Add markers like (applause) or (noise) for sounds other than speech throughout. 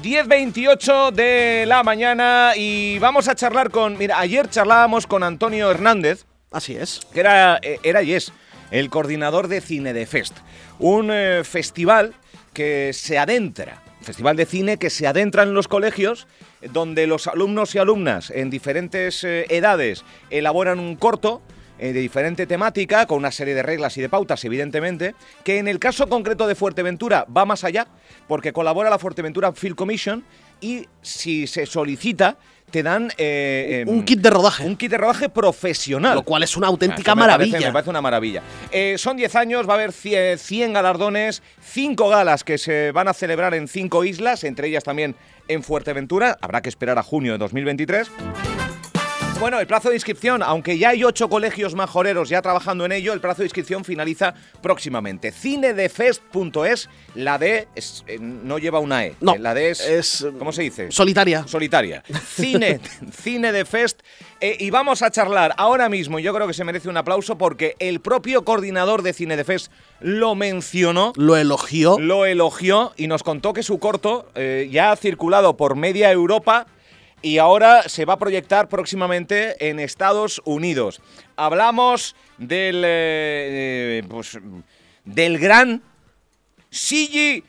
10.28 de la mañana y vamos a charlar con... Mira, ayer charlábamos con Antonio Hernández, Así es. que era, eh, era y es el coordinador de Cine de Fest, un eh, festival que se adentra, festival de cine que se adentra en los colegios, donde los alumnos y alumnas en diferentes eh, edades elaboran un corto eh, de diferente temática, con una serie de reglas y de pautas, evidentemente, que en el caso concreto de Fuerteventura va más allá, porque colabora la Fuerteventura Film Commission y si se solicita, te dan... eh, Un em, kit de rodaje. un kit de rodaje profesional. Lo cual es una auténtica eso me parece- maravilla. me parece una maravilla. Eh, son 10 años, va a haber 100, 100 galardones, 5 galas que se van a celebrar en 5 islas, entre ellas también en Fuerteventura. Habrá que esperar a junio de 2023. Bueno, el plazo de inscripción, aunque ya hay ocho colegios majoreros ya trabajando en ello, el plazo de inscripción finaliza próximamente. Cinedefest.es, la D es- eh, no lleva una E. No, la D es, es, eh, ¿cómo se dice? Solitaria. solitaria. Cine, (laughs) cine de Fest. Eh, y vamos a charlar ahora mismo, y yo creo que se merece un aplauso porque el propio coordinador de Cine de Fest lo mencionó, Lo elogió. lo elogió y nos contó que su corto eh, ya ha circulado por media Europa y ahora se va a proyectar próximamente en Estados Unidos. Hablamos del, eh, eh, pues, del gran Sigi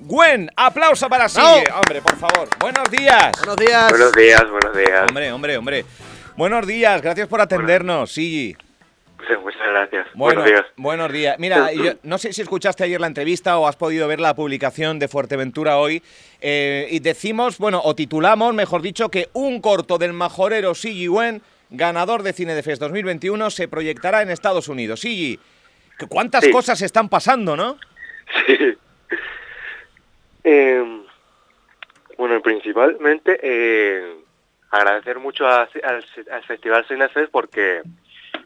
Gwen. Aplauso para Sigi. Hombre, por favor. Buenos días. Buenos días. Buenos días, buenos días. Hombre, hombre, hombre. Buenos días, gracias por atendernos, Sigi. Gracias. Bueno, buenos días. buenos días. Mira, yo no sé si escuchaste ayer la entrevista o has podido ver la publicación de Fuerteventura hoy. eh, y decimos, bueno, o titulamos, mejor dicho, que un corto del majorero Sigi Wen, ganador de Cine de Fest 2021, se proyectará en Estados Unidos. Sigi, ¿cuántas Sí. cosas están pasando, no? Sí. Eh, bueno, principalmente eh, agradecer mucho a- al, al Festival Cinefest porque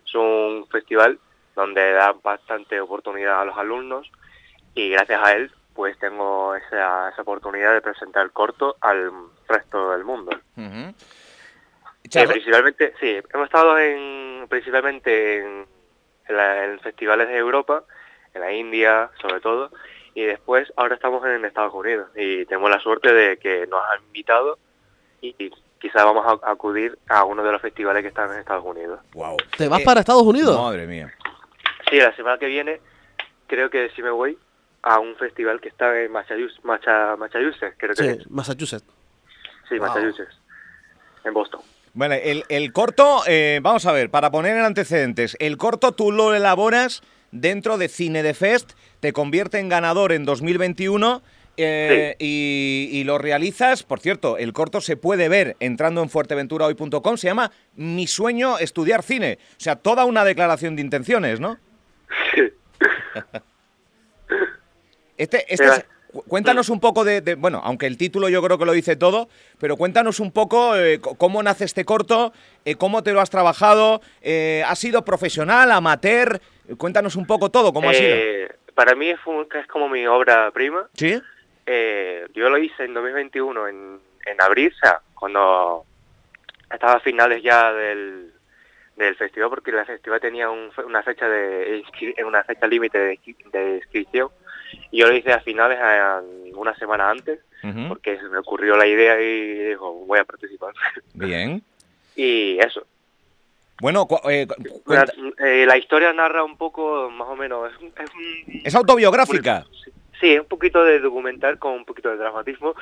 es un festival donde da bastante oportunidad a los alumnos y gracias a él pues tengo esa, esa oportunidad de presentar el corto al resto del mundo. Eh, principalmente, sí, hemos estado en, principalmente en, en la- en festivales de Europa, en la India sobre todo, y después ahora estamos en Estados Unidos y tenemos la suerte de que nos han invitado y quizás vamos a, acudir a uno de los festivales que están en Estados Unidos. Guau. ¿Te vas Eh, para Estados Unidos? Madre mía. Sí, la semana que viene creo que sí me voy a un festival que está en Massachusetts, Massachusetts creo que Sí, es. Massachusetts. Sí, Wow. Massachusetts, en Boston. Bueno, el, el corto, eh, vamos a ver, para poner en antecedentes, el corto tú lo elaboras dentro de Cine de Fest, te convierte en ganador en 2021 eh, y, y lo realizas, por cierto, el corto se puede ver entrando en fuerteventurahoy.com, se llama Mi sueño estudiar cine, o sea, toda una declaración de intenciones, ¿no? Sí. Este, este es- cu- cuéntanos un poco de, de- bueno, aunque el título yo creo que lo dice todo, pero cuéntanos un poco eh, cómo nace este corto, eh, cómo te lo has trabajado, ¿has sido profesional, amateur? Cuéntanos un poco todo, cómo ha sido. Para mí es, un- es como mi obra prima. ¿Sí? Eh, yo lo hice en 2021, en, en abril, o sea, cuando estaba a finales ya del, del festival, porque el festival tenía un una fecha de inscri- una fecha límite de, inscri- de inscripción, y yo lo hice a finales, a- una semana antes, porque se me ocurrió la idea y dijo, voy a participar. (laughs) Bien. y eso. Bueno, eh, La, eh, la historia narra un poco, más o menos, es es es autobiográfica. Sí, un poquito de documental con un poquito de dramatismo.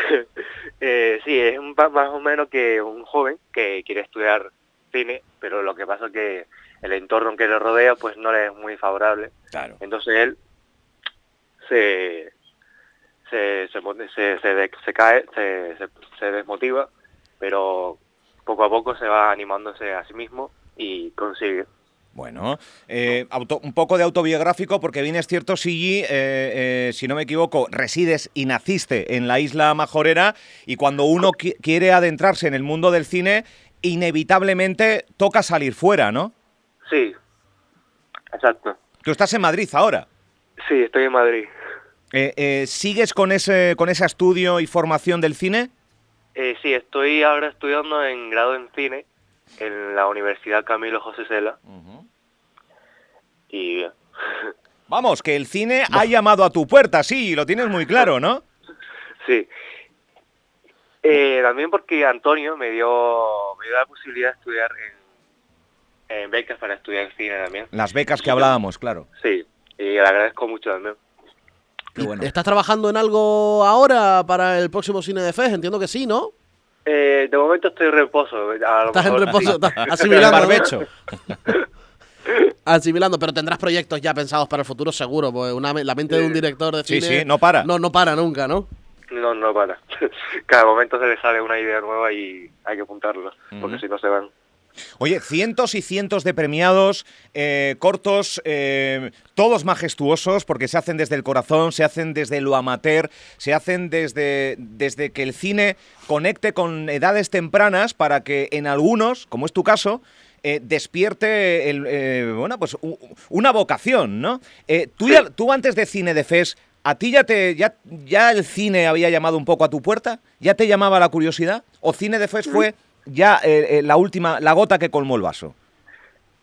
(laughs) eh, sí, es un, más o menos que un joven que quiere estudiar cine, pero lo que pasa es que el entorno que le rodea pues no le es muy favorable. Claro. Entonces él se se se, se, se de- se cae, se desmotiva, pero poco a poco se va animándose a sí mismo y consigue. Bueno, eh, auto- un poco de autobiográfico, porque bien es cierto, Sigi, eh, eh, si no me equivoco, resides y naciste en la isla Majorera, y cuando uno qui- quiere adentrarse en el mundo del cine, inevitablemente toca salir fuera, ¿no? Sí, exacto. Tú estás en Madrid ahora. Sí, estoy en Madrid. Eh, eh, ¿Sigues con ese, con ese estudio y formación del cine? Eh, sí, estoy ahora estudiando en grado en cine en la Universidad Camilo José Cela y bien. Vamos, que el cine ha llamado a tu puerta, sí, lo tienes muy claro, ¿no? (laughs) sí. Eh, también porque Antonio me dio, me dio la posibilidad de estudiar en, en becas para estudiar cine también. Las becas que hablábamos, claro. Sí, y le agradezco mucho también. Qué bueno. ¿Estás trabajando en algo ahora para el próximo Cine de Fest? Entiendo que sí, ¿no? Eh, de momento estoy en reposo. a lo Estás en reposo, estás (laughs) asimilando. ¿no? (laughs) Asimilando, pero tendrás proyectos ya pensados para el futuro seguro, porque una, la mente de un director de Sí, cine... sí, no para. No, no para nunca, ¿no? No, no para. (laughs) Cada momento se le sale una idea nueva y hay que apuntarlo, porque Ujú. si no se van. Oye, cientos y cientos de premiados, eh, cortos, eh, todos majestuosos, porque se hacen desde el corazón, se hacen desde lo amateur, se hacen desde, desde que el cine conecte con edades tempranas para que en algunos, como es tu caso, eh, despierte el, eh, bueno, pues, u- una vocación, ¿no? Eh, tú, ya- tú antes de Cine de FES, ¿a ti ya, te, ya, ya el cine había llamado un poco a tu puerta? ¿Ya te llamaba la curiosidad? ¿O Cine de FES fue ya eh, eh, la última, la gota que colmó el vaso?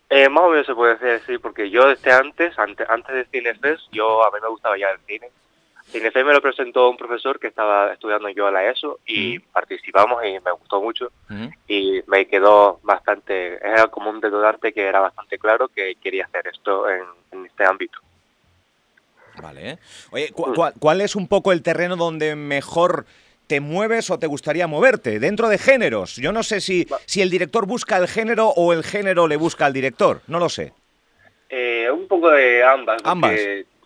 Eh, más o menos se puede decir así, porque yo desde antes, ante- antes de Cinefest, yo a mí me gustaba ya el cine. Cinefest me lo presentó un profesor que estaba estudiando yo a la ESO y participamos y me gustó mucho y me quedó bastante, era como un detonante que era bastante claro que quería hacer esto en, en este ámbito. Vale. Oye, cu- cuál, cuál es un poco el terreno donde mejor te mueves o te gustaría moverte? Dentro de géneros. Yo no sé si, si el director busca el género o el género le busca al director. No lo sé. Eh, un poco de ambas. porque, Ambas.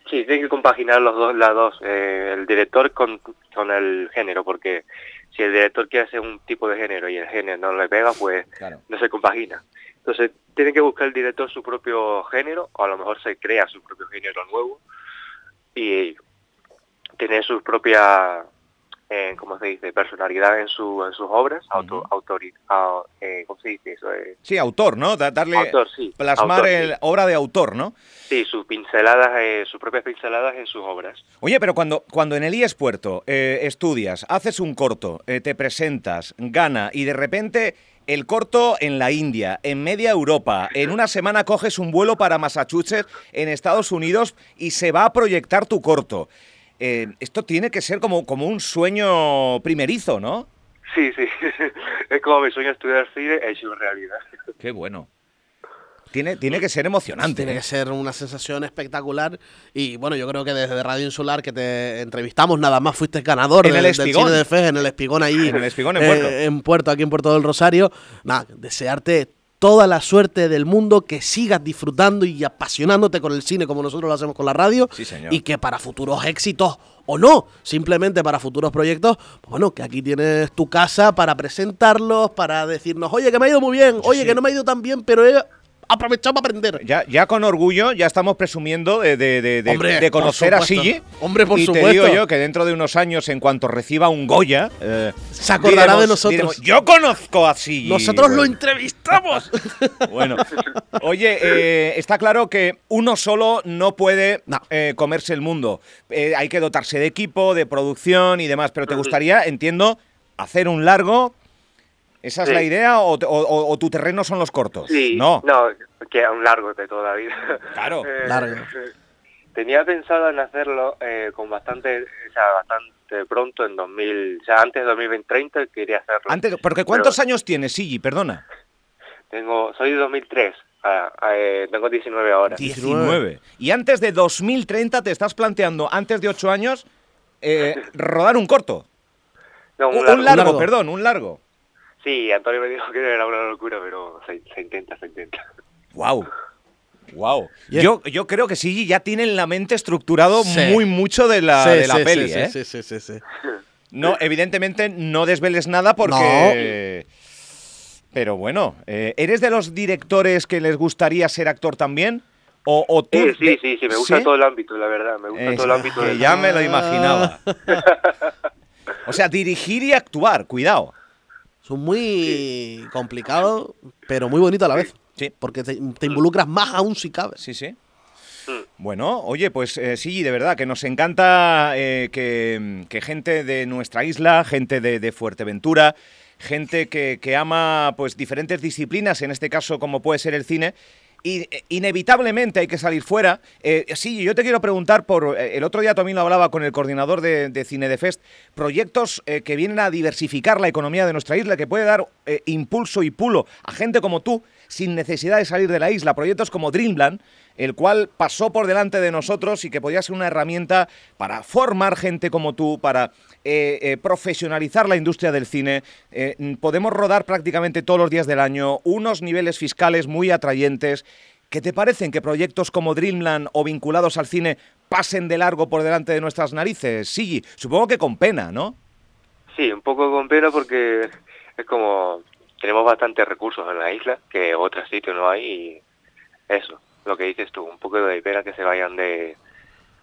Sí, tienen que compaginar los dos lados, eh, el director con, con el género, porque si el director quiere hacer un tipo de género y el género no le pega, pues Claro. no se compagina. Entonces, tiene que buscar el director su propio género, o a lo mejor se crea su propio género nuevo, y tener su propia, eh, ¿cómo se dice?, personalidad en, su, en sus obras, auto, Ujú. autori- eh, ¿cómo se dice eso? Eh, Sí, autor, ¿no? Da- darle, Autor, sí. plasmar Autor, sí. el, obra de autor, ¿no? Sí, sus pinceladas, eh, sus propias pinceladas en sus obras. Oye, pero cuando, cuando en el IES Puerto eh, estudias, haces un corto, eh, te presentas, gana y de repente el corto en la India, en media Europa, en una semana coges un vuelo para Massachusetts en Estados Unidos y se va a proyectar tu corto. Eh, esto tiene que ser como, como un sueño primerizo, ¿no? Sí, sí. (laughs) es como mi sueño estudiar cine hecho realidad. Qué bueno. Tiene, tiene que ser emocionante. Tiene ¿eh? que ser una sensación espectacular. Y bueno, yo creo que desde Radio Insular, que te entrevistamos, nada más fuiste ganador En el del Espigón. Cine de Fez, en el Espigón ahí. En el Espigón, en eh, Puerto. en Puerto, aquí en Puerto del Rosario. Nada, desearte toda la suerte del mundo, que sigas disfrutando y apasionándote con el cine como nosotros lo hacemos con la radio. Sí, señor. Y que para futuros éxitos o no, simplemente para futuros proyectos, pues bueno, que aquí tienes tu casa para presentarlos, para decirnos, oye, que me ha ido muy bien, oye, Sí. que no me ha ido tan bien, pero he aprovechado para aprender. Ya, ya con orgullo, ya estamos presumiendo de, de- de- de- Hombre, de por conocer a. Sigi. Hombre, por y te supuesto. digo yo que dentro de unos años, en cuanto reciba un Goya, eh, Se acordará de nosotros. diremos, yo conozco a Sigi. Nosotros lo entrevistamos. (laughs) Bueno, oye, eh, está claro que uno solo no puede No. eh, comerse el mundo. Eh, hay que dotarse de equipo, de producción y demás. Pero te gustaría, entiendo, hacer un largo. ¿Esa es Sí. la idea o, o- o- o tu terreno son los cortos? Sí, No. no, que un largo de toda la vida. Claro. (laughs) Eh, Largo. Tenía pensado en hacerlo eh, con bastante, o sea, bastante pronto, en 2000, o sea, antes de 2030 quería hacerlo. Antes, porque ¿cuántos Pero años tienes, Sigi? Perdona. Tengo, soy de 2003, ah, eh, tengo 19 ahora. 19. Y antes de 2030 te estás planteando, antes de 8 años, eh, (laughs) rodar un corto. No, Un, un largo, largo. perdón, un largo. Sí, Antonio me dijo que era una locura, pero se, se intenta, se intenta. Wow. Wow. Yeah. Yo, yo creo que Sigi ya tiene en la mente estructurado Sí. muy mucho de la, Sí, de la sí, peli, sí, ¿eh? sí, sí, sí, sí. No, evidentemente no desveles nada porque... Pero bueno, eh, ¿eres de los directores que les gustaría ser actor también? ¿O, o tú Sí, sí, de- sí, sí, me gusta ¿Sí? todo el ámbito, la verdad, me gusta Es todo el ámbito. que del- ya me lo (laughs) imaginaba. (laughs) O sea, dirigir y actuar, cuidado. Son muy complicados, pero muy bonito a la vez. Sí. Porque te, te involucras más aún si cabe. Sí, sí. Mm. Bueno, oye, pues eh, sí, de verdad, que nos encanta eh, que, que gente de nuestra isla, gente de, de Fuerteventura, gente que, que ama pues diferentes disciplinas, en este caso como puede ser el cine, y, eh, inevitablemente hay que salir fuera. Eh, sí, yo te quiero preguntar por. eh, el otro día también lo hablaba con el coordinador de, Cine de Fest. Proyectos que vienen a diversificar la economía de nuestra isla, que puede dar impulso y pulo a gente como tú sin necesidad de salir de la isla. Proyectos como Dreamland, el cual pasó por delante de nosotros y que podía ser una herramienta para formar gente como tú, para eh, eh, profesionalizar la industria del cine. Eh, podemos rodar prácticamente todos los días del año, unos niveles fiscales muy atrayentes. ¿Qué te parecen que proyectos como Dreamland o vinculados al cine pasen de largo por delante de nuestras narices? Sí, supongo que con pena, ¿no? Sí, un poco con pena porque es como tenemos bastantes recursos en la isla que otros sitios no hay y eso, lo que dices tú, un poco de pena que se vayan de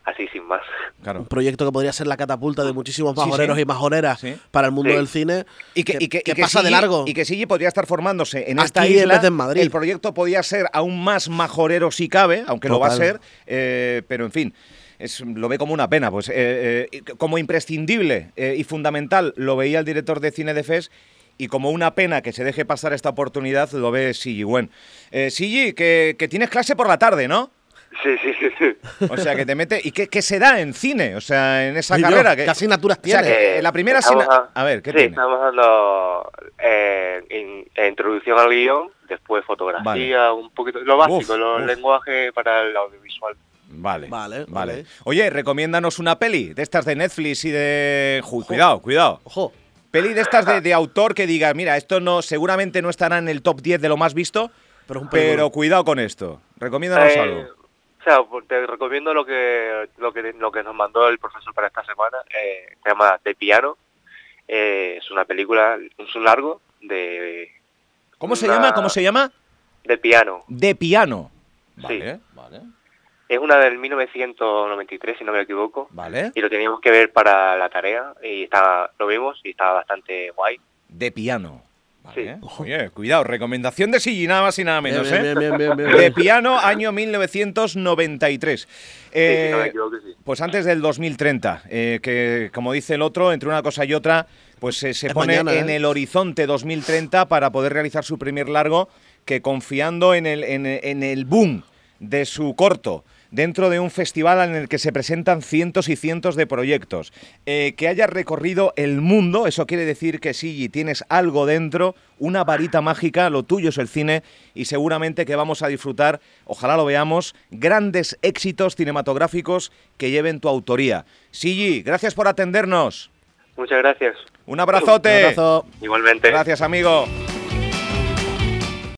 así sin más. Claro. Un proyecto que podría ser la catapulta de muchísimos Sí, majoreros sí. y majoreras Sí. para el mundo Sí. del cine. Y que, y que- y pasa de largo. Y que Sigi podría estar formándose en Aquí esta isla. en Madrid. El proyecto podía ser aún más majorero si cabe, aunque lo va a Total. ser. eh, pero en fin. Es, lo ve como una pena, pues eh, eh, como imprescindible eh, y fundamental lo veía el director de cine de FES y como una pena que se deje pasar esta oportunidad lo ve Sigi Wen. Eh, Sigi, que, que tienes clase por la tarde, ¿no? Sí, sí, sí, sí. O sea, que te mete... ¿Y qué, qué se da en cine? O sea, en esa carrera. ¿qué asignaturas O sea, tiene? que la primera Estamos asigna- A ver, ¿qué sí, tiene? estamos dando eh, in- eh, introducción al guion, después fotografía, un poquito, lo básico, Uf, los uf. lenguaje para el audiovisual. Vale, Vale, vale. Oye, recomiéndanos una peli de estas de Netflix y de... Cuidado, cuidado. Ojo. Peli de estas de, de autor que digas, mira, esto no seguramente no estará en el top 10 de lo más visto, Pero cuidado con esto. Recomiéndanos Eh, algo. O sea, pues, te recomiendo lo que, lo que lo que nos mandó el profesor para esta semana. eh, se llama De Piano. Eh, es una película, es un largo de, ¿Cómo se llama? ¿Cómo se llama? de piano. De piano. Sí. Vale, vale, Es una del 1993, si no me equivoco. vale. Y lo teníamos que ver para la tarea y está, lo vimos y estaba bastante guay. De piano. Vale. Sí. Oye, cuidado, recomendación de Sigi, nada más y nada menos, bien, ¿eh? bien, bien, bien, De bien. piano, año 1993. Sí, si no me Eh, equivoco, sí. Pues antes del 2030, eh, que como dice el otro, entre una cosa y otra, pues eh, se Es pone mañana, en ¿eh? el horizonte 2030 para poder realizar su primer largo, que confiando en el, en, en el boom de su corto, dentro de un festival en el que se presentan cientos y cientos de proyectos, eh, que hayas recorrido el mundo, eso quiere decir que sí, tienes algo dentro, una varita mágica, lo tuyo es el cine y seguramente que vamos a disfrutar, ojalá lo veamos, grandes éxitos cinematográficos que lleven tu autoría. Sigi, gracias por atendernos. Muchas gracias. Un abrazote. Un abrazo. Igualmente. Gracias, amigo.